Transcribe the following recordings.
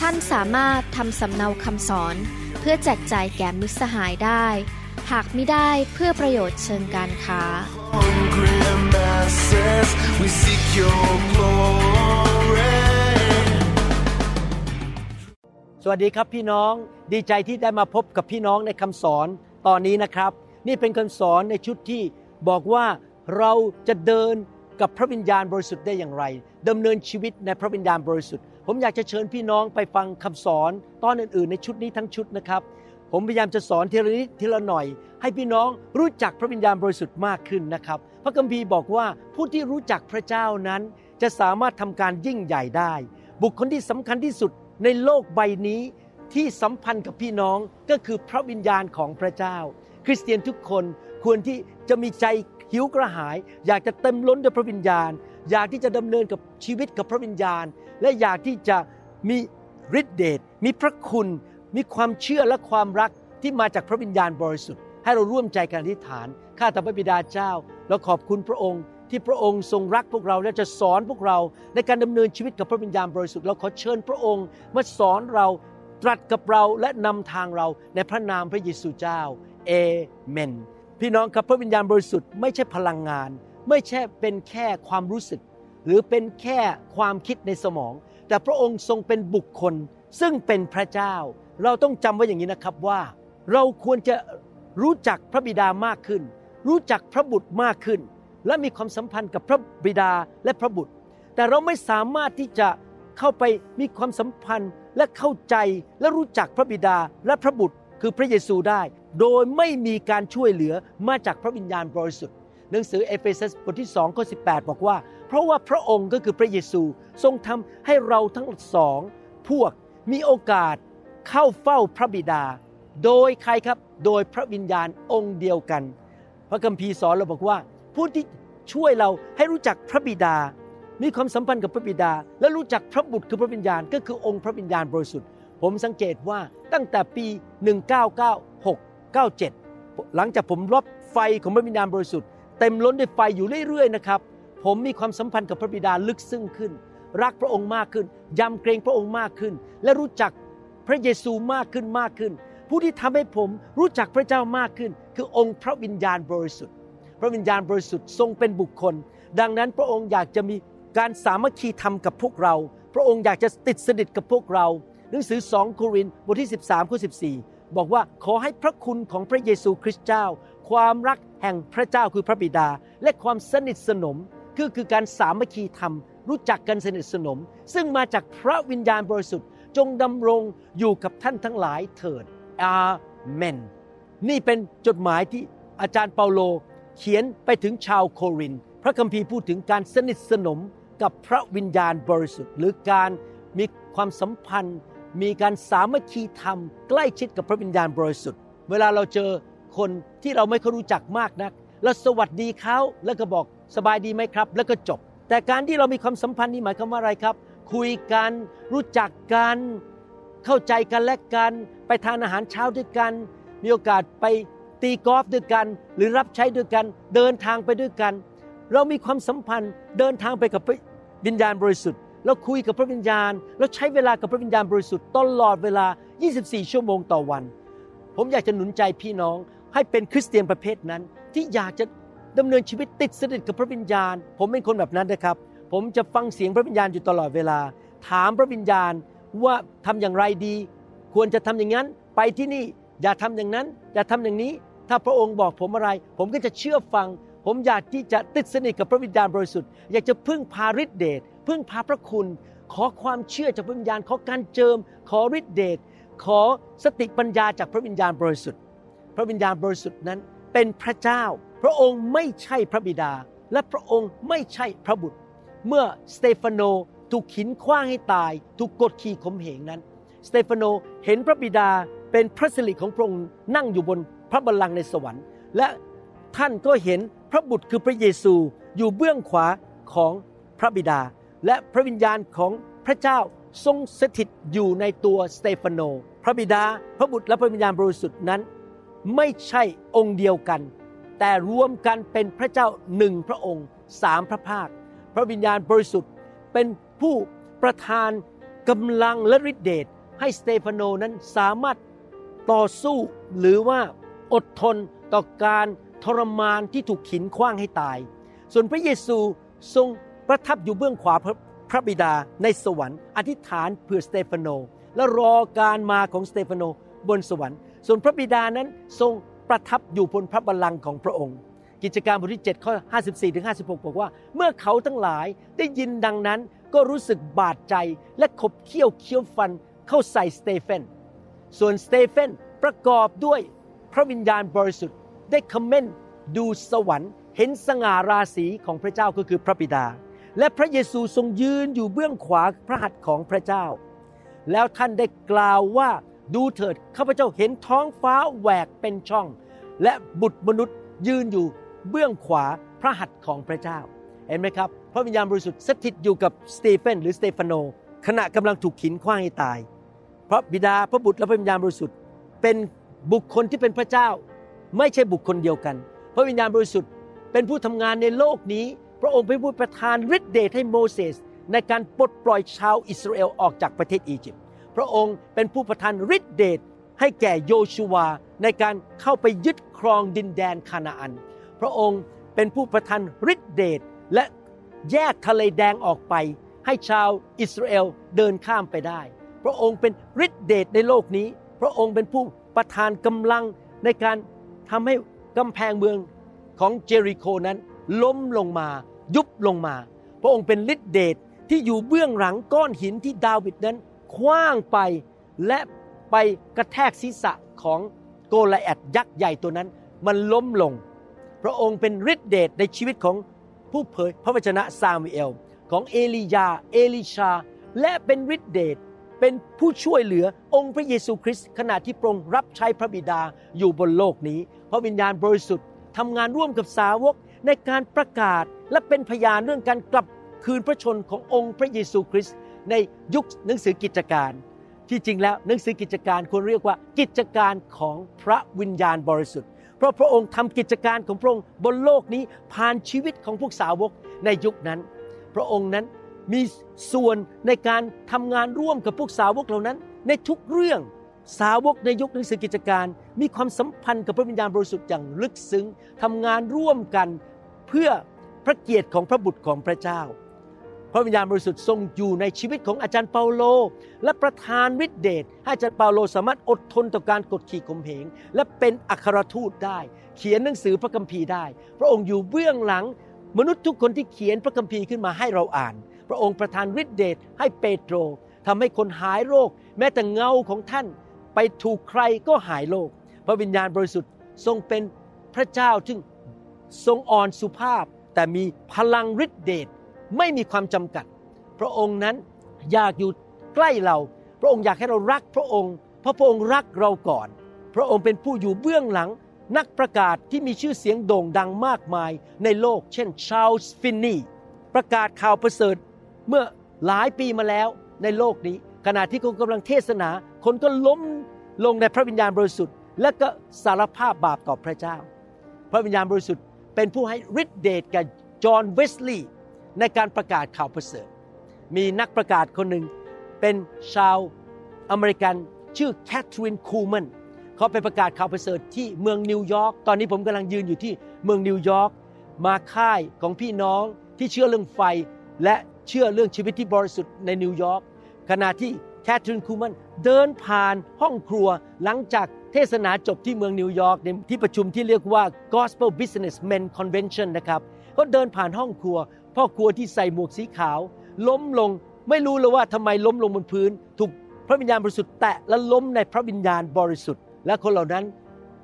ท่านสามารถทำสำเนาคำสอน เพื่อแจกจ่ายแก่มิตรสหายได้ หากไม่ได้เพื่อประโยชน์เชิงการค้า hungry masses, we seek your glory. สวัสดีครับพี่น้องดีใจที่ได้มาพบกับพี่น้องในคำสอนตอนนี้นะครับ นี่เป็นคำสอนในชุดที่บอกว่าเราจะเดินกับพระวิญญาณบริสุทธิ์ได้อย่างไรดำเนินชีวิตในพระวิญญาณบริสุทธิ์ ผมอยากจะเชิญพี่น้องไปฟังคำสอนตอนอื่นๆ ในชุดนี้ทั้งชุดนะครับ ผมพยายามจะสอนทีละนิดทีละหน่อย ให้พี่น้องรู้จักพระวิญญาณบริสุทธิ์มากขึ้นนะครับ พระคัมภีร์บอกว่าผู้ที่รู้จักพระเจ้านั้น จะสามารถทำการยิ่งใหญ่ได้ บุคคลที่สำคัญที่สุดในโลกใบนี้ที่สัมพันธ์กับพี่น้องก็คือพระวิญญาณของพระเจ้า คริสเตียนทุกคนควรที่จะมีใจ หิวกระหาย อยากจะเต็มล้นด้วยพระวิญญาณ อยากที่จะดำเนินกับชีวิตกับพระวิญญาณ และอยากที่จะมีฤทธิเดชมีพระคุณ มีความเชื่อและความรักที่มาจากพระวิญญาณบริสุทธิ์ ให้เราร่วมใจกันอธิษฐาน ข้าแต่พระบิดาเจ้า เราขอบคุณพระองค์ที่พระองค์ทรงรักพวกเราและจะสอนพวกเราในการดำเนินชีวิตกับพระวิญญาณบริสุทธิ์เราขอเชิญพระองค์มาสอนเราตรัสกับเราและนำทางเราในพระนามพระเยซูเจ้าเอเมน พี่น้องครับพระวิญญาณบริสุทธิ์ไม่ใช่พลังงาน ไม่ใช่เป็นแค่ความรู้สึก หรือเป็นแค่ความคิดในสมอง แต่พระองค์ทรงเป็นบุคคล ซึ่งเป็นพระเจ้า เราต้องจำไว้อย่างนี้นะครับว่า เราควรจะรู้จักพระบิดามากขึ้น รู้จักพระบุตรมากขึ้น และมีความสัมพันธ์กับพระบิดาและพระบุตร แต่เราไม่สามารถที่จะเข้าไปมีความสัมพันธ์และเข้าใจและรู้จักพระบิดาและพระบุตรคือพระเยซูได้ โดยไม่มีการช่วยเหลือมาจากพระวิญญาณบริสุทธิ์หนังสือเอเฟซัสบทที่2ข้อ18 บอกว่า เพราะว่าพระองค์ก็คือพระเยซูทรงทำให้เราทั้งสอง พวกมีโอกาสเข้าเฝ้าพระบิดา โดยใครครับโดยพระวิญญาณองค์เดียวกัน พระคัมภีร์สอนเราบอกว่า ผู้ที่ช่วยเราให้รู้จักพระบิดา มีความสัมพันธ์กับพระบิดา และรู้จักพระบุตรคือพระวิญญาณ ก็คือองค์พระวิญญาณบริสุทธิ์ ผมสังเกตว่าตั้งแต่ปี 199 97 หลังจากผมรับไฟของพระวิญญาณบริสุทธิ์เต็มล้นด้วยไฟอยู่เรื่อยๆนะครับ ผมมีความสัมพันธ์กับพระบิดาลึกซึ้งขึ้น รักพระองค์มากขึ้น ยำเกรงพระองค์มากขึ้น และรู้จักพระเยซูมากขึ้นมากขึ้น ผู้ที่ทำให้ผมรู้จักพระเจ้ามากขึ้น คือองค์พระวิญญาณบริสุทธิ์ พระวิญญาณบริสุทธิ์ทรงเป็นบุคคล ดังนั้นพระองค์อยากจะมีการสามัคคีธรรมกับพวกเรา พระองค์อยากจะติดสนิทกับพวกเราหนังสือ 2 โครินธ์บทที่ 13ข้อ14 บอกว่าขอให้พระคุณของพระเยซูคริสต์เจ้า ความรักแห่งพระเจ้าคือพระบิดา และความสนิทสนมคือคือการสามัคคีธรรม รู้จักกันสนิทสนม ซึ่งมาจากพระวิญญาณบริสุทธิ์จงดำรงอยู่กับท่านทั้งหลายเถิดอาเมน นี่เป็นจดหมายที่อาจารย์เปาโล เขียนไปถึงชาวโคริน พระคัมภีร์พูดถึงการสนิทสนมกับพระวิญญาณบริสุทธิ์ หรือการมีความสัมพันธ์ มีการสามัคคีธรรมใกล้ชิดกับพระวิญญาณบริสุทธิ์ เวลาเราเจอคนที่เราไม่เคยรู้จักมากนักเราสวัสดีเขาแล้วก็บอกสบายดีไหมครับ แล้วก็จบ แต่การที่เรามีความสัมพันธ์นี่หมายความว่าอะไรครับ คุยกันรู้จักกันเข้าใจกันและกัน ไปทานอาหารเช้าด้วยกัน มีโอกาสไปตีกอล์ฟด้วยกัน หรือรับใช้ด้วยกัน เดินทางไปด้วยกัน เรามีความสัมพันธ์เดินทางไปกับพระวิญญาณบริสุทธิ์ เราคุยกับพระวิญญาณเราใช้เวลากับพระวิญญาณบริสุทธิ์ตลอดเวลา 24 ชั่วโมงต่อวัน ผมอยากจะหนุนใจพี่น้องให้เป็นคริสเตียนประเภทนั้น ที่อยากจะดำเนินชีวิตติดสนิทกับพระวิญญาณ ผมเป็นคนแบบนั้นนะครับ ผมจะฟังเสียงพระวิญญาณอยู่ตลอดเวลา ถามพระวิญญาณว่าทำอย่างไรดี ควรจะทำอย่างนั้นไปที่นี่อย่าทำอย่างนั้น อย่าทำอย่างนี้ ถ้าพระองค์บอกผมอะไร ผมก็จะเชื่อฟัง ผมอยากที่จะติดสนิทกับพระวิญญาณบริสุทธิ์อยากจะพึ่งพาฤทธิเดช พึ่งพาพระคุณ ขอความเชื่อจากพระวิญญาณ ขอการเจิม ขอฤทธิเดช ขอสติปัญญาจากพระวิญญาณบริสุทธิ์ พระวิญญาณบริสุทธิ์นั้นเป็นพระเจ้า พระองค์ไม่ใช่พระบิดา และพระองค์ไม่ใช่พระบุตร เมื่อสเตฟานโนถูกหินคว้างให้ตาย ถูกกดขี่ข่มเหงนั้น สเตฟานโนเห็นพระบิดาเป็นพระสิริของพระองค์นั่งอยู่บนพระบัลลังก์ในสวรรค์ และท่านก็เห็นพระบุตรคือพระเยซูอยู่เบื้องขวาของพระบิดา และพระวิญญาณของพระเจ้าทรงสถิตอยู่ในตัวสเตฟานโน พระบิดา พระบุตรและพระวิญญาณบริสุทธิ์นั้น ไม่ใช่องค์เดียวกัน แต่รวมกันเป็นพระเจ้าหนึ่งพระองค์สามพระภาค พระวิญญาณบริสุทธิ์เป็นผู้ประทานกำลังและฤทธิเดชให้สเตฟานโนนั้นสามารถต่อสู้หรือว่าอดทนต่อการทรมานที่ถูกขินขว้างให้ตาย ส่วนพระเยซูทรง ประทับอยู่เบื้องขวาพระพระบิดาในสวรรค์อธิษฐานเพื่อสเตฟานโน และรอการมาของสเตฟานโนบนสวรรค์ ส่วนพระบิดานั้นทรงประทับอยู่บนพระบัลลังก์ของพระองค์ กิจการบทที่7ข้อ54ถึง56 บอกว่า เมื่อเขาทั้งหลายได้ยินดังนั้นก็รู้สึกบาดใจและขบเขี้ยวเคี้ยวฟันเข้าใส่สเตเฟนส่วนสเตเฟนประกอบด้วยพระวิญญาณบริสุทธิ์ได้คอมเมนต์ดูสวรรค์ เห็นสง่าราศีของพระเจ้าก็คือพระบิดา และพระเยซูทรงยืนอยู่เบื้องขวาพระหัตถ์ของพระเจ้า แล้วท่านได้กล่าวว่าดูเถิดข้าพเจ้าเห็นท้องฟ้าแหวกเป็นช่อง และบุตรมนุษย์ยืนอยู่เบื้องขวาพระหัตถ์ของพระเจ้า เห็นไหมครับ พระวิญญาณบริสุทธิ์สถิตอยู่กับสเตเฟนหรือสเตฟานโน ขณะกำลังถูกขินขว้างให้ตาย พระบิดาพระบุตรและพระวิญญาณบริสุทธิ์เป็นบุคคลที่เป็นพระเจ้า ไม่ใช่บุคคลเดียวกัน พระวิญญาณบริสุทธิ์เป็นผู้ทำงานในโลกนี้ พระองค์เป็นผู้ประทานฤทธิเดชให้โมเสสในการปลดปล่อยชาวอิสราเอลออกจากประเทศอียิปต์ พระองค์เป็นผู้ประทานฤทธิเดชให้แก่โยชูวาในการเข้าไปยึดครองดินแดนคานาอัน พระองค์เป็นผู้ประทานฤทธิเดชและแยกทะเลแดงออกไป ให้ชาวอิสราเอลเดินข้ามไปได้ พระองค์เป็นฤทธิเดชในโลกนี้ พระองค์เป็นผู้ประทานกำลังในการทำให้กำแพงเมืองของเจริโคนั้น ล้มลงมา ยุบลงมา พระองค์เป็นฤทธิเดชที่อยู่เบื้องหลังก้อนหินที่ดาวิดนั้นคว้างไปและไปกระแทกศีรษะของโกลแอดยักษ์ใหญ่ตัวนั้น มันล้มลง พระองค์เป็นฤทธิเดชในชีวิตของผู้เผยพระวจนะซามูเอล ของเอลียา เอลิชา และเป็นฤทธิเดชเป็นผู้ช่วยเหลือองค์พระเยซูคริสต์ขณะที่พระองค์รับใช้พระบิดาอยู่บนโลกนี้ พระวิญญาณบริสุทธิ์ทำงานร่วมกับสาวก ในการประกาศและเป็นพยานเรื่องการกลับคืนพระชนขององค์พระเยซูคริสต์ในยุคหนังสือกิจการ ที่จริงแล้วหนังสือกิจการควรเรียกว่ากิจการของพระวิญญาณบริสุทธิ์ เพราะพระองค์ทำกิจการของพระองค์บนโลกนี้ผ่านชีวิตของพวกสาวกในยุคนั้น พระองค์นั้นมีส่วนในการทำงานร่วมกับพวกสาวกเหล่านั้น ในทุกเรื่องสาวกในยุคหนังสือกิจการ มีความสัมพันธ์กับพระวิญญาณบริสุทธิ์อย่างลึกซึ้งทำงานร่วมกัน เพื่อพระเกียรติของพระบุตรของพระเจ้า พระวิญญาณบริสุทธิ์ทรงอยู่ในชีวิตของอาจารย์เปาโล และประทานฤทธิเดชให้อาจารย์เปาโลสามารถอดทนต่อการกดขี่ข่มเหง และเป็นอัครทูตได้ เขียนหนังสือพระคัมภีร์ได้ พระองค์อยู่เบื้องหลัง มนุษย์ทุกคนที่เขียนพระคัมภีร์ขึ้นมาให้เราอ่าน พระองค์ประทานฤทธิเดชให้เปโตรทำให้คนหายโรค แม้แต่เงาของท่าน ไปถูกใครก็หายโรคพระวิญญาณบริสุทธิ์ทรงเป็นพระเจ้าที่ ทรงอ่อนสุภาพ แต่มีพลังฤทธิเดชไม่มีความจำกัด พระองค์นั้นอยากอยู่ใกล้เรา พระองค์อยากให้เรารักพระองค์ เพราะพระองค์รักเราก่อน พระองค์เป็นผู้อยู่เบื้องหลังนักประกาศที่มีชื่อเสียงโด่งดังมากมายในโลก เช่นชาลส์ฟินนีประกาศข่าวประเสริฐเมื่อหลายปีมาแล้วในโลกนี้ ขณะที่เขากำลังเทศนา คนก็ล้มลงในพระวิญญาณบริสุทธิ์ และก็สารภาพบาปต่อพระเจ้า พระวิญญาณบริสุทธิ์ เป็นผู้ให้ฤทธิเดชแก่จอห์นเวสลีย์ในการประกาศข่าวประเสริฐ มีนักประกาศคนหนึ่งเป็นชาวอเมริกันชื่อแคทเธอรีนคูแมนเขาไปประกาศข่าวประเสริฐที่เมืองนิวยอร์ก ตอนนี้ผมกำลังยืนอยู่ที่เมืองนิวยอร์ก มาค่ายของพี่น้องที่เชื่อเรื่องไฟ และเชื่อเรื่องชีวิตที่บริสุทธิ์ในนิวยอร์ก ขณะที่แคทเธอรีนคูแมนเดินผ่านห้องครัวหลังจาก เทศนาจบที่เมืองนิวยอร์กในที่ประชุมที่เรียกว่า Gospel Businessmen Convention นะครับเขาเดินผ่านห้องครัว พ่อครัวที่ใส่หมวกสีขาว ล้มลงไม่รู้เลยว่าทำไมล้มลงบนพื้น ถูกพระวิญญาณบริสุทธิ์แตะและล้มในพระวิญญาณบริสุทธิ์ และคนเหล่านั้น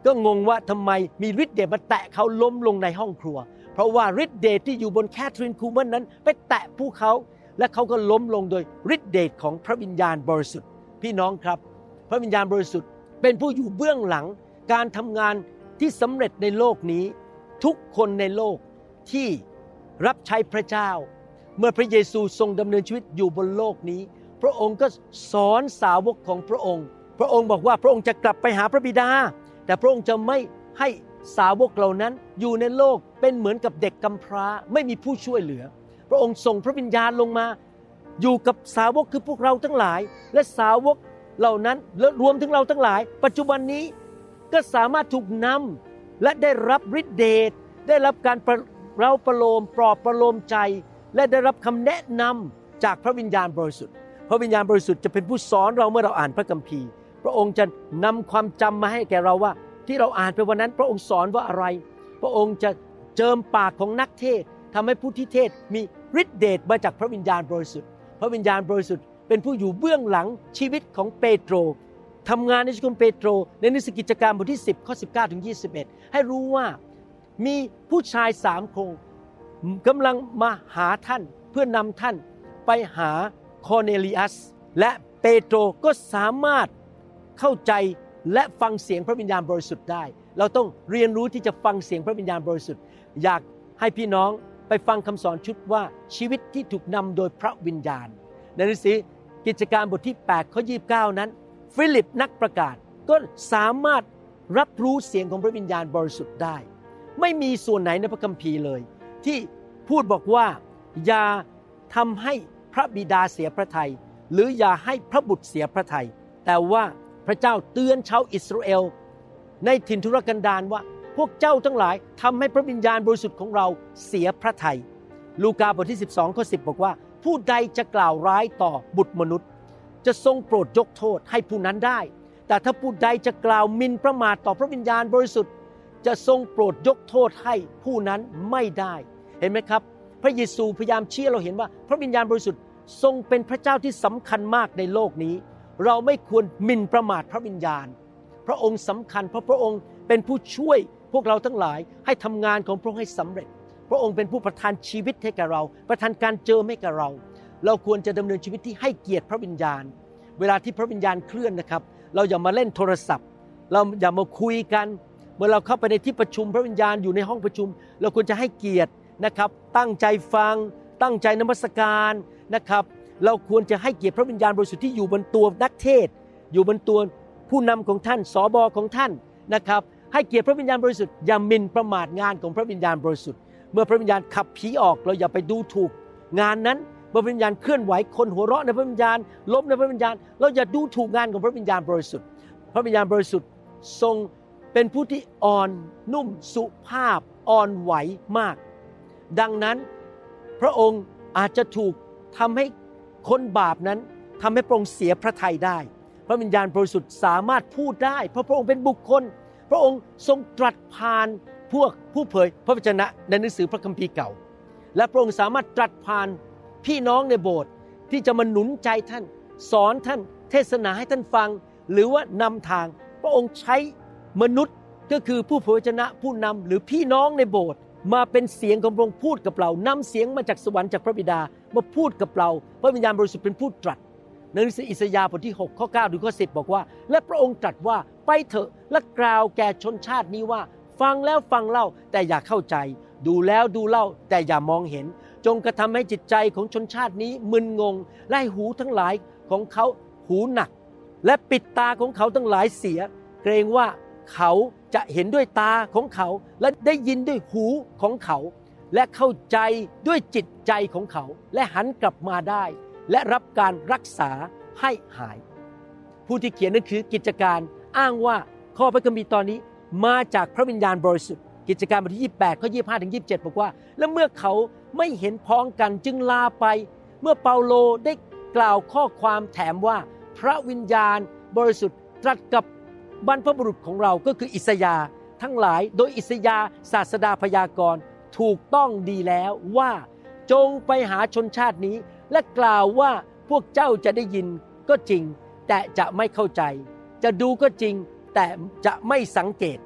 ก็งงว่าทำไมมีฤทธิ์เดชมาแตะเขาล้มลงในห้องครัว เพราะว่าฤทธิ์เดชที่อยู่บนแคทรีนคูแมนนั้น ไปแตะผู้เขา และเขาก็ล้มลงโดยฤทธิ์เดชของพระวิญญาณบริสุทธิ์ พี่น้องครับ พระวิญญาณบริสุทธิ์ เป็นผู้อยู่เบื้องหลังการทำงานที่สำเร็จในโลกนี้ ทุกคนในโลกที่รับใช้พระเจ้า เมื่อพระเยซูทรงดำเนินชีวิตอยู่บนโลกนี้ พระองค์ก็สอนสาวกของพระองค์ พระองค์บอกว่าพระองค์จะกลับไปหาพระบิดา แต่พระองค์จะไม่ให้สาวกเหล่านั้นอยู่ในโลกเป็นเหมือนกับเด็กกำพร้าไม่มีผู้ช่วยเหลือ พระองค์ส่งพระวิญญาณลงมา อยู่กับสาวกคือพวกเราทั้งหลาย และสาวก เหล่านั้นและรวมถึงเราทั้งหลาย ปัจจุบันนี้ก็สามารถถูกนำและได้รับฤทธิเดชได้รับการเราประโลมปลอบประโลมใจ และได้รับคำแนะนำจากพระวิญญาณบริสุทธิ์ พระวิญญาณบริสุทธิ์จะเป็นผู้สอนเราเมื่อเราอ่านพระคัมภีร์ พระองค์จะนำความจำมาให้แก่เราว่า ที่เราอ่านไปวันนั้น พระองค์สอนว่าอะไร พระองค์จะเจิมปากของนักเทศทำให้ผู้ที่เทศมีฤทธิเดชมาจากพระวิญญาณบริสุทธิ์ พระวิญญาณบริสุทธิ์ เป็นผู้อยู่เบื้องหลังชีวิตของเปโตรทำงานในชีวิตของเปโตร ในหนังสกิจการบทที่ 10 ข้อ 19 ถึง 21 ให้รู้ว่ามีผู้ชายสามคนกำลังมาหาท่านเพื่อนำท่านไปหาคอเนลิอัส และเปโตรก็สามารถเข้าใจและฟังเสียงพระวิญญาณบริสุทธิ์ได้ เราต้องเรียนรู้ที่จะฟังเสียงพระวิญญาณบริสุทธิ์ อยากให้พี่น้องไปฟังคำสอนชุดว่าชีวิตที่ถูกนำโดยพระวิญญาณ ในหนังสือกิจการบทที่8ข้อ29 นั้น ฟิลิปนักประกาศก็สามารถรับรู้เสียงของพระวิญญาณบริสุทธิ์ได้ ไม่มีส่วนไหนในพระคัมภีร์เลย ที่พูดบอกว่าอย่าทำให้พระบิดาเสียพระทยัยหรืออย่าให้พระบุตรเสียพระทยัยแต่ว่าพระเจ้าเตือนชาวอิสราเอล ในถิ่นทุรกันดารว่าพวกเจ้าทั้งหลายทำให้พระวิญญาณบริสุทธิ์ของเราเสียพระทยัยลูกาบทที่ 12ข้อ10 บอกว่า ผู้ใดจะกล่าวร้ายต่อบุตรมนุษย์ จะทรงโปรดยกโทษให้ผู้นั้นได้ แต่ถ้าผู้ใดจะกล่าวมินประมาทต่อพระวิญญาณบริสุทธิ์ จะทรงโปรดยกโทษให้ผู้นั้นไม่ได้ เห็นไหมครับ พระเยซูพยายามชี้เราเห็นว่า พระวิญญาณบริสุทธิ์ทรงเป็นพระเจ้าที่สำคัญมากในโลกนี้ เราไม่ควรมินประมาทพระวิญญาณ พระองค์สำคัญเพราะพระองค์เป็นผู้ช่วยพวกเราทั้งหลายให้ทำงานของพระองค์ให้สำเร็จ พระองค์เป็นผู้ประทานชีวิตให้แก่เรา ประทานการเจอให้แก่เรา เราควรจะดำเนินชีวิตที่ให้เกียรติพระวิญญาณ เวลาที่พระวิญญาณเคลื่อนนะครับ เราอย่ามาเล่นโทรศัพท์ เราอย่ามาคุยกัน เมื่อเราเข้าไปในที่ประชุมพระวิญญาณอยู่ในห้องประชุม เราควรจะให้เกียรตินะครับ ตั้งใจฟัง ตั้งใจนมัสการนะครับ เราควรจะให้เกียรติพระวิญญาณบริสุทธิ์ที่อยู่บนตัวนักเทศ อยู่บนตัวผู้นำของท่านสอบอของท่านนะครับ ให้เกียรติพระวิญญาณบริสุทธิ์อย่าหมินประมาทงานของพระวิญญาณบริสุทธิ์ เมื่อพระวิญญาณขับผีออกเราอย่าไปดูถูกงานนั้นเมื่อพระวิญญาณเคลื่อนไหวคนหัวเราะในพระวิญญาณล้มในพระวิญญาณ เราอย่าดูถูกงานของพระวิญญาณบริสุทธิ์ พระวิญญาณบริสุทธิ์ทรงเป็นผู้ที่อ่อนนุ่มสุภาพอ่อนไหวมาก ดังนั้นพระองค์อาจจะถูกทำให้คนบาปนั้นทำให้พระองค์เสียพระทัยได้ พระวิญญาณบริสุทธิ์สามารถพูดได้ เพราะพระองค์เป็นบุคคล พระองค์ทรงตรัสผ่าน พวกผู้เผยพระวจนะในหนังสือพระคัมภีร์เก่า และพระองค์สามารถตรัสผ่านพี่น้องในโบสถ์ที่จะมาหนุนใจท่าน สอนท่าน เทศนาให้ท่านฟัง หรือว่านำทาง พระองค์ใช้มนุษย์ก็คือผู้เผยพระวจนะผู้นำหรือพี่น้องในโบสถ์มาเป็นเสียงของพระองค์พูดกับเรานำเสียงมาจากสวรรค์จากพระบิดามาพูดกับเราพระวิญญาณบริสุทธิ์เป็นผู้ตรัสในหนังสืออิสยาห์บทที่ 6 ข้อ9ถึงข้อ10 บอกว่า และพระองค์ตรัสว่าไปเถอะและกล่าวแก่ชนชาตินี้ว่า ฟังแล้วฟังเล่าแต่อย่าเข้าใจ ดูแล้วดูเล่าแต่อย่ามองเห็น จงกระทำให้จิตใจของชนชาตินี้มึนงงไล่หูทั้งหลายของเขาหูหนัก และปิดตาของเขาทั้งหลายเสีย เกรงว่าเขาจะเห็นด้วยตาของเขา และได้ยินด้วยหูของเขา และเข้าใจด้วยจิตใจของเขา และหันกลับมาได้ และรับการรักษาให้หาย ผู้ที่เขียนนั่นคือกิจการอ้างว่าข้อพระคัมภีร์ตอนนี้ มาจากพระวิญญาณบริสุทธิ์กิจการบทที่ 28ข้อ25ถึง27 บอกว่า และเมื่อเขาไม่เห็นพ้องกันจึงลาไป เมื่อเปาโลได้กล่าวข้อความแถมว่า พระวิญญาณบริสุทธิ์ตรัสกับบรรพบุรุษของเราก็คืออิสยาทั้งหลายโดยอิสยาศาสดาพยากรณ์ถูกต้องดีแล้วว่าจงไปหาชนชาตินี้ และกล่าวว่าพวกเจ้าจะได้ยินก็จริง แต่จะไม่เข้าใจ จะดูก็จริง แต่จะไม่สังเกต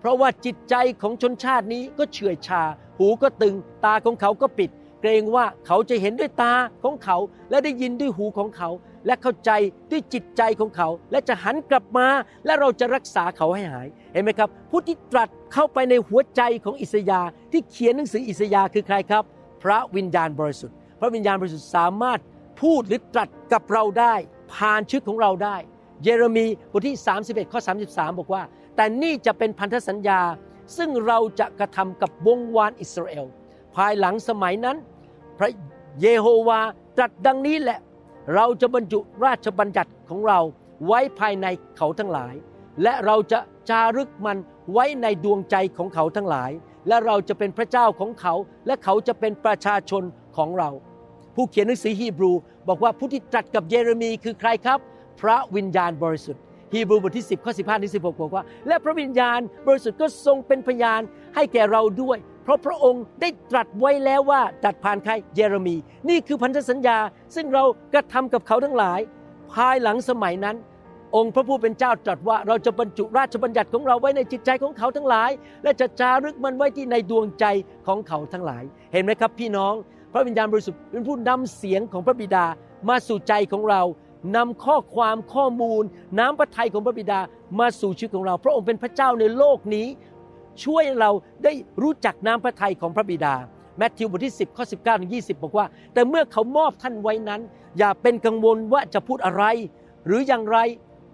เพราะว่าจิตใจของชนชาตินี้ก็เฉื่อยชา หูก็ตึง ตาของเขาก็ปิด เกรงว่าเขาจะเห็นด้วยตาของเขา และได้ยินด้วยหูของเขา และเข้าใจด้วยจิตใจของเขา และจะหันกลับมา และเราจะรักษาเขาให้หาย เห็นไหมครับ ผู้ที่ตรัสเข้าไปในหัวใจของอิสยาห์ที่เขียนหนังสืออิสยาห์คือใครครับ พระวิญญาณบริสุทธิ์ พระวิญญาณบริสุทธิ์สามารถพูดหรือตรัสกับเราได้ ผ่านชีวิตของเราได้ เยเรมีบทที่ 31 ข้อ 33 บอกว่า แต่นี่จะเป็นพันธสัญญาซึ่งเราจะกระทำกับวงวานอิสราเอล ภายหลังสมัยนั้น พระเยโฮวาตรัสดังนี้แหละ เราจะบรรจุราชบัญญัติของเราไว้ภายในเขาทั้งหลาย และเราจะจารึกมันไว้ในดวงใจของเขาทั้งหลาย และเราจะเป็นพระเจ้าของเขา และเขาจะเป็นประชาชนของเรา ผู้เขียนหนังสือฮีบรู บอกว่าผู้ที่ตรัสกับเยเรมีคือใครครับ พระวิญญาณบริสุทธิ์ฮีบรูบทที่ 10ข้อ15ถึง16บอกว่า และพระวิญญาณบริสุทธิ์ก็ทรงเป็นพยานให้แก่เราด้วย เพราะพระองค์ได้ตรัสไว้แล้วว่าตรัสผ่านใครเยเรมี นี่คือพันธสัญญา ซึ่งเรากระทำกับเขาทั้งหลาย ภายหลังสมัยนั้น องค์พระผู้เป็นเจ้าตรัสว่าเราจะบรรจุราชบัญญัติของเราไว้ในจิตใจของเขาทั้งหลาย และจะจารึกมันไว้ที่ในดวงใจของเขาทั้งหลาย เห็นไหมครับพี่น้อง พระวิญญาณบริสุทธิ์เป็นผู้นำเสียงของพระบิดามาสู่ใจของเรา นำข้อความข้อมูล น้ำพระทัยของพระบิดามาสู่ชีวิตของเรา พระองค์เป็นพระเจ้าในโลกนี้ ช่วยเราได้รู้จักน้ำพระทัยของพระบิดาแมทธิวบทที่ 10ข้อ19ถึง20 บอกว่า แต่เมื่อเขามอบท่านไว้นั้น อย่าเป็นกังวลว่าจะพูดอะไร หรืออย่างไร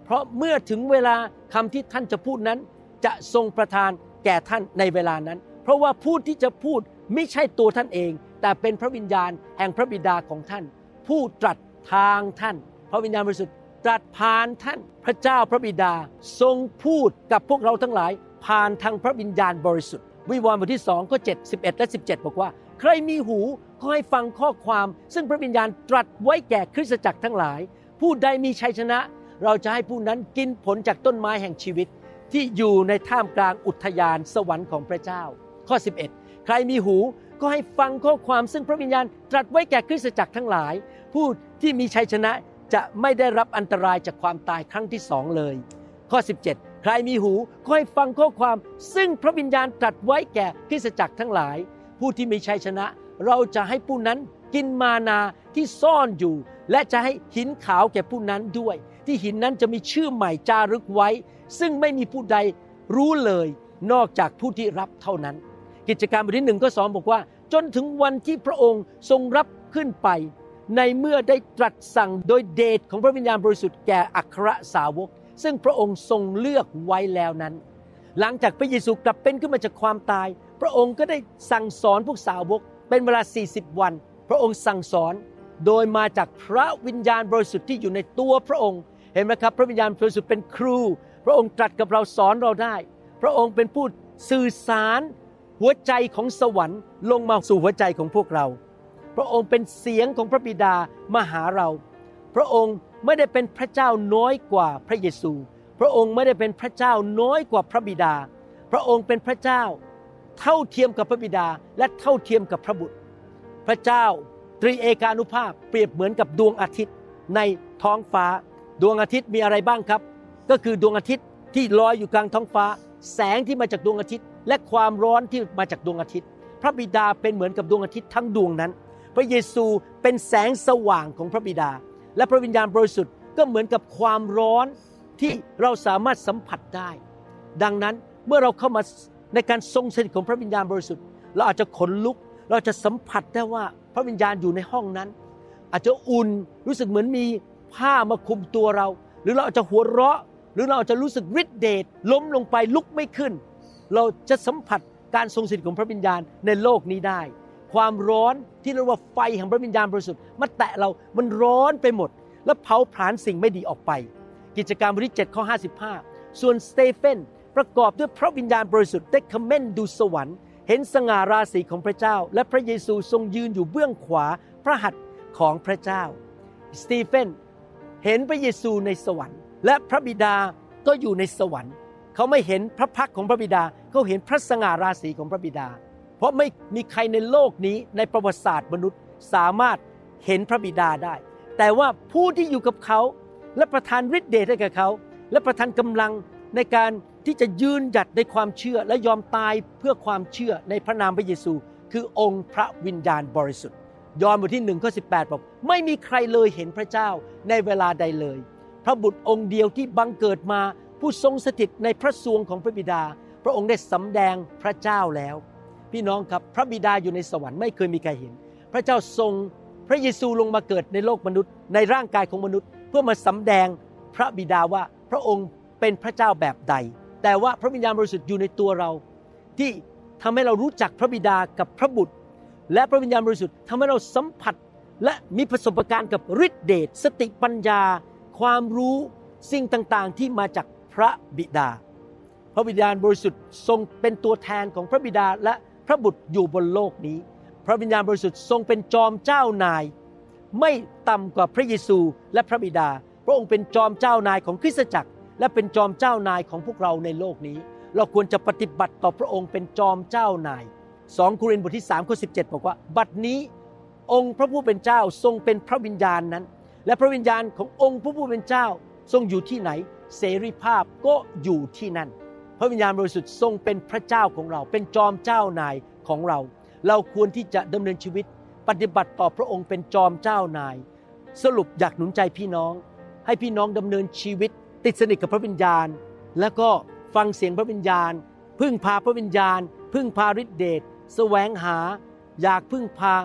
เพราะเมื่อถึงเวลาคำที่ท่านจะพูดนั้น จะทรงประทานแก่ท่านในเวลานั้น เพราะว่าผู้ที่จะพูดไม่ใช่ตัวท่านเอง แต่เป็นพระวิญญาณแห่งพระบิดาของท่าน ผู้ตรัสทางท่าน พระวิญญาณบริสุทธิ์ตรัสผ่านท่านพระเจ้าพระบิดาทรงพูดกับพวกเราทั้งหลาย ผ่านทางพระวิญญาณบริสุทธิ์ วิวรณ์บทที่2ข้อ7 11และ17บอกว่า ใครมีหูก็ให้ฟังข้อความ ซึ่งพระวิญญาณตรัสไว้แก่คริสตจักรทั้งหลาย ผู้ใดมีชัยชนะ เราจะให้ผู้นั้นกินผลจากต้นไม้แห่งชีวิต ที่อยู่ในท่ามกลางอุทยานสวรรค์ของพระเจ้า ข้อ 11 ใครมีหูก็ให้ฟังข้อความซึ่งพระวิญญาณตรัสไว้แก่คริสตจักรทั้งหลาย ผู้ที่มีชัยชนะ จะไม่ได้รับอันตรายจากความตายครั้งที่สองเลย ข้อ 17 ใครมีหูก็ให้ฟังข้อความ ซึ่งพระวิญญาณตรัสไว้แก่คริสจักรทั้งหลาย ผู้ที่มีชัยชนะ เราจะให้ผู้นั้นกินมานาที่ซ่อนอยู่ และจะให้หินขาวแก่ผู้นั้นด้วย ที่หินนั้นจะมีชื่อใหม่จารึกไว้ ซึ่งไม่มีผู้ใดรู้เลยนอกจากผู้ที่รับเท่านั้น กิจการบทที่หนึ่งก็สอนบอกว่า จนถึงวันที่พระองค์ทรงรับขึ้นไป ในเมื่อได้ตรัสสั่งโดยเดชของพระวิญญาณบริสุทธิ์แก่อัครสาวก ซึ่งพระองค์ทรงเลือกไว้แล้วนั้น หลังจากพระเยซูกลับเป็นขึ้นมาจากความตาย พระองค์ก็ได้สั่งสอนพวกสาวก เป็นเวลา 40 วัน พระองค์สั่งสอนโดยมาจากพระวิญญาณบริสุทธิ์ที่อยู่ในตัวพระองค์ เห็นไหมครับ พระวิญญาณบริสุทธิ์เป็นครู พระองค์ตรัสกับเราสอนเราได้ พระองค์เป็นผู้สื่อสาร หัวใจของสวรรค์ ลงมาสู่หัวใจของพวกเรา พระองค์เป็นเสียงของพระบิดามาหาเรา พระองค์ไม่ได้เป็นพระเจ้าน้อยกว่าพระเยซู พระองค์ไม่ได้เป็นพระเจ้าน้อยกว่าพระบิดา พระองค์เป็นพระเจ้า เท่าเทียมกับพระบิดาและเท่าเทียมกับพระบุตร พระเจ้าตรีเอกานุภาพเปรียบเหมือนกับดวงอาทิตย์ในท้องฟ้า ดวงอาทิตย์มีอะไรบ้างครับ ก็คือดวงอาทิตย์ที่ลอยอยู่กลางท้องฟ้า แสงที่มาจากดวงอาทิตย์ และความร้อนที่มาจากดวงอาทิตย์ พระบิดาเป็นเหมือนกับดวงอาทิตย์ทั้งดวงนั้น พระเยซูเป็นแสงสว่างของพระบิดา และพระวิญญาณบริสุทธิ์ก็เหมือนกับความร้อนที่เราสามารถสัมผัสได้ ดังนั้นเมื่อเราเข้ามาในการทรงสถิตของพระวิญญาณบริสุทธิ์ เราอาจจะขนลุก เราจะสัมผัสได้ว่าพระวิญญาณอยู่ในห้องนั้น อาจจะอุ่นรู้สึกเหมือนมีผ้ามาคุมตัวเรา หรือเราอาจจะหัวเราะ หรือเราอาจจะรู้สึกฤทธิเดชล้มลงไปลุกไม่ขึ้น เราจะสัมผัสการทรงสถิตของพระวิญญาณในโลกนี้ได้ ความร้อนที่เรียกว่าไฟแห่งพระวิญญาณบริสุทธิ์มาแตะเรา มันร้อนไปหมด แล้วเผาผลาญสิ่งไม่ดีออกไป กิจการบทที่7ข้อ55 ส่วนสเตเฟนประกอบด้วยพระวิญญาณบริสุทธิ์ได้คอมเมนดูสวรรค์ เห็นสง่าราศีของพระเจ้า และพระเยซูทรงยืนอยู่เบื้องขวาพระหัตถ์ของพระเจ้า สตีเฟนเห็นพระเยซูในสวรรค์ และพระบิดาก็อยู่ในสวรรค์ เขาไม่เห็นพระพักของพระบิดา เขาเห็นพระสง่าราศีของพระบิดา เพราะไม่มีใครในโลกนี้ในประวัติศาสตร์มนุษย์สามารถเห็นพระบิดาได้ แต่ว่าผู้ที่อยู่กับเขา และประทานฤทธิ์เดชให้กับเขา และประทานกำลังในการที่จะยืนหยัดในความเชื่อและยอมตายเพื่อความเชื่อในพระนามพระเยซู คือองค์พระวิญญาณบริสุทธิ์ ยอห์นบทที่1ข้อ18บอกไม่มีใครเลยเห็นพระเจ้าในเวลาใดเลย พระบุตรองค์เดียวที่บังเกิดมาผู้ทรงสถิตในพระสวงของพระบิดา พระองค์ได้สำแดงพระเจ้าแล้ว พี่น้องครับพระบิดาอยู่ในสวรรค์ไม่เคยมีใครเห็น พระเจ้าทรงพระเยซูลงมาเกิดในโลกมนุษย์ ในร่างกายของมนุษย์ เพื่อมาสำแดงพระบิดาว่าพระองค์เป็นพระเจ้าแบบใด แต่ว่าพระวิญญาณบริสุทธิ์อยู่ในตัวเรา ที่ทำให้เรารู้จักพระบิดากับพระบุตร และพระวิญญาณบริสุทธิ์ทำให้เราสัมผัสและมีประสบการณ์กับฤทธิเดชสติปัญญา ความรู้สิ่งต่างๆ ที่มาจากพระบิดา พระวิญญาณบริสุทธิ์ทรงเป็นตัวแทนของพระบิดาและ ระบุตรอยู่บนโลกนี้ พระวิญญาณบริสุทธิ์ทรงเป็นจอมเจ้านาย ไม่ต่ำกว่าพระเยซูและพระบิดา พระองค์เป็นจอมเจ้านายของคริสตจักร และเป็นจอมเจ้านายของพวกเราในโลกนี้ เราควรจะปฏิบัติต่อพระองค์เป็นจอมเจ้านาย2โครินธ์บทที่3ข้อ17 บอกว่า บัดนี้องค์พระผู้เป็นเจ้าทรงเป็นพระวิญญาณนั้น และพระวิญญาณขององค์พระผู้เป็นเจ้าทรงอยู่ที่ไหน เสรีภาพก็อยู่ที่นั่น ระวิญญาณบริสุทธิ์ทรงเป็นพระเจ้าของเรา เป็นจอมเจ้านายของเรา เราควรที่จะดำเนินชีวิต ปฏิบัติต่อพระองค์เป็นจอมเจ้านาย สรุปอยากหนุนใจพี่น้อง ให้พี่น้องดำเนินชีวิต ติดสนิทกับพระวิญญาณ แล้วก็ฟังเสียงพระวิญญาณ พึ่งพาพระวิญญาณ พึ่งพาฤทธิเดชแสวงหา อยากพึ่งพา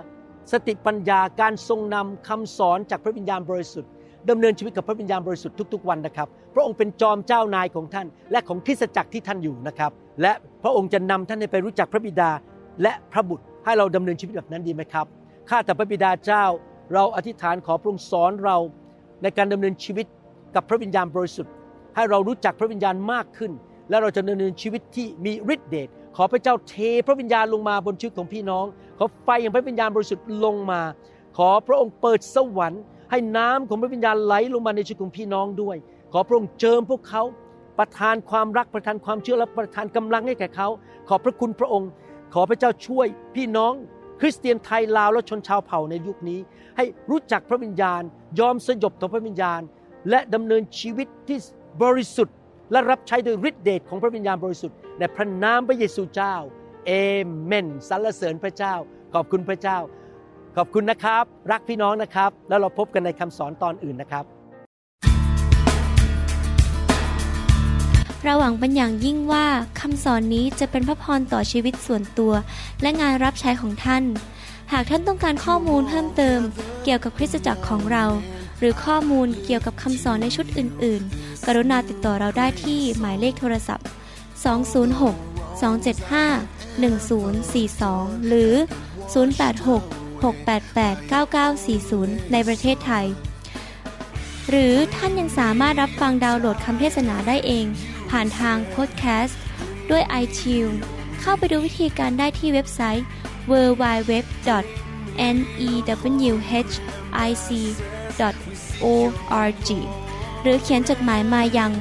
สติปัญญาการทรงนำคำสอนจากพระวิญญาณบริสุทธิ์ ดำเนินชีวิตกับพระวิญญาณบริสุทธิ์ทุกๆวันนะครับ พระองค์เป็นจอมเจ้านายของท่าน และของคริสตจักรที่ท่านอยู่นะครับ และพระองค์จะนำท่านให้ไปรู้จักพระบิดาและพระบุตรให้เราดำเนินชีวิตแบบนั้นดีไหมครับ ข้าแต่พระบิดาเจ้า เราอธิษฐานขอพระองค์สอนเรา ในการดำเนินชีวิตกับพระวิญญาณบริสุทธิ์ ให้เรารู้จักพระวิญญาณมากขึ้น และเราจะดำเนินชีวิตที่มีฤทธิเดช ขอพระเจ้าเทพระวิญญาณลงมาบนชีวิตของพี่น้อง ขอไฟแห่งพระวิญญาณบริสุทธิ์ลงมา ขอพระองค์เปิดสวรรค์ ให้น้ำของพระวิญญาณไหลลงมาในชีวิตของพี่น้องด้วย ขอพระองค์เจิมพวกเขาประทานความรักประทานความเชื่อและประทานกำลังให้แก่เขา ขอบพระคุณพระองค์ ขอพระเจ้าช่วยพี่น้อง คริสเตียนไทยลาวและชนชาวเผ่าในยุคนี้ ให้รู้จักพระวิญญาณ ยอมสยบต่อพระวิญญาณ และดำเนินชีวิตที่บริสุทธิ์ และรับใช้โดยฤทธิเดชของพระวิญญาณบริสุทธิ์ในพระนามพระเยซูเจ้าเอเมนสรรเสริญพระเจ้า ขอบคุณพระเจ้า ขอบคุณนะครับ รักพี่น้องนะครับ แล้วเราพบกันในคำสอนตอนอื่นนะครับ เราหวังเป็นอย่างยิ่งว่าคำสอนนี้จะเป็นพระพรต่อชีวิตส่วนตัว และงานรับใช้ของท่าน หากท่านต้องการข้อมูลเพิ่มเติม เกี่ยวกับคริสตจักรของเรา หรือข้อมูลเกี่ยวกับคำสอนในชุดอื่น ๆ กรุณาติดต่อเราได้ที่หมายเลขโทรศัพท์ 206 275 1042 หรือ 086 688 9940 ในประเทศไทย หรือท่านยังสามารถรับฟังดาวน์โหลดคำเทศนาได้เอง ผ่านทางพอดแคสต์ด้วย iTunes เข้าไปดูวิธีการได้ที่เว็บไซต์ www.newhic.org หรือเขียนจดหมายมายัง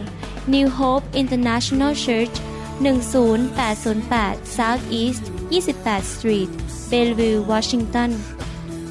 New Hope International Church 10808 South East 28 Street Bellevue Washington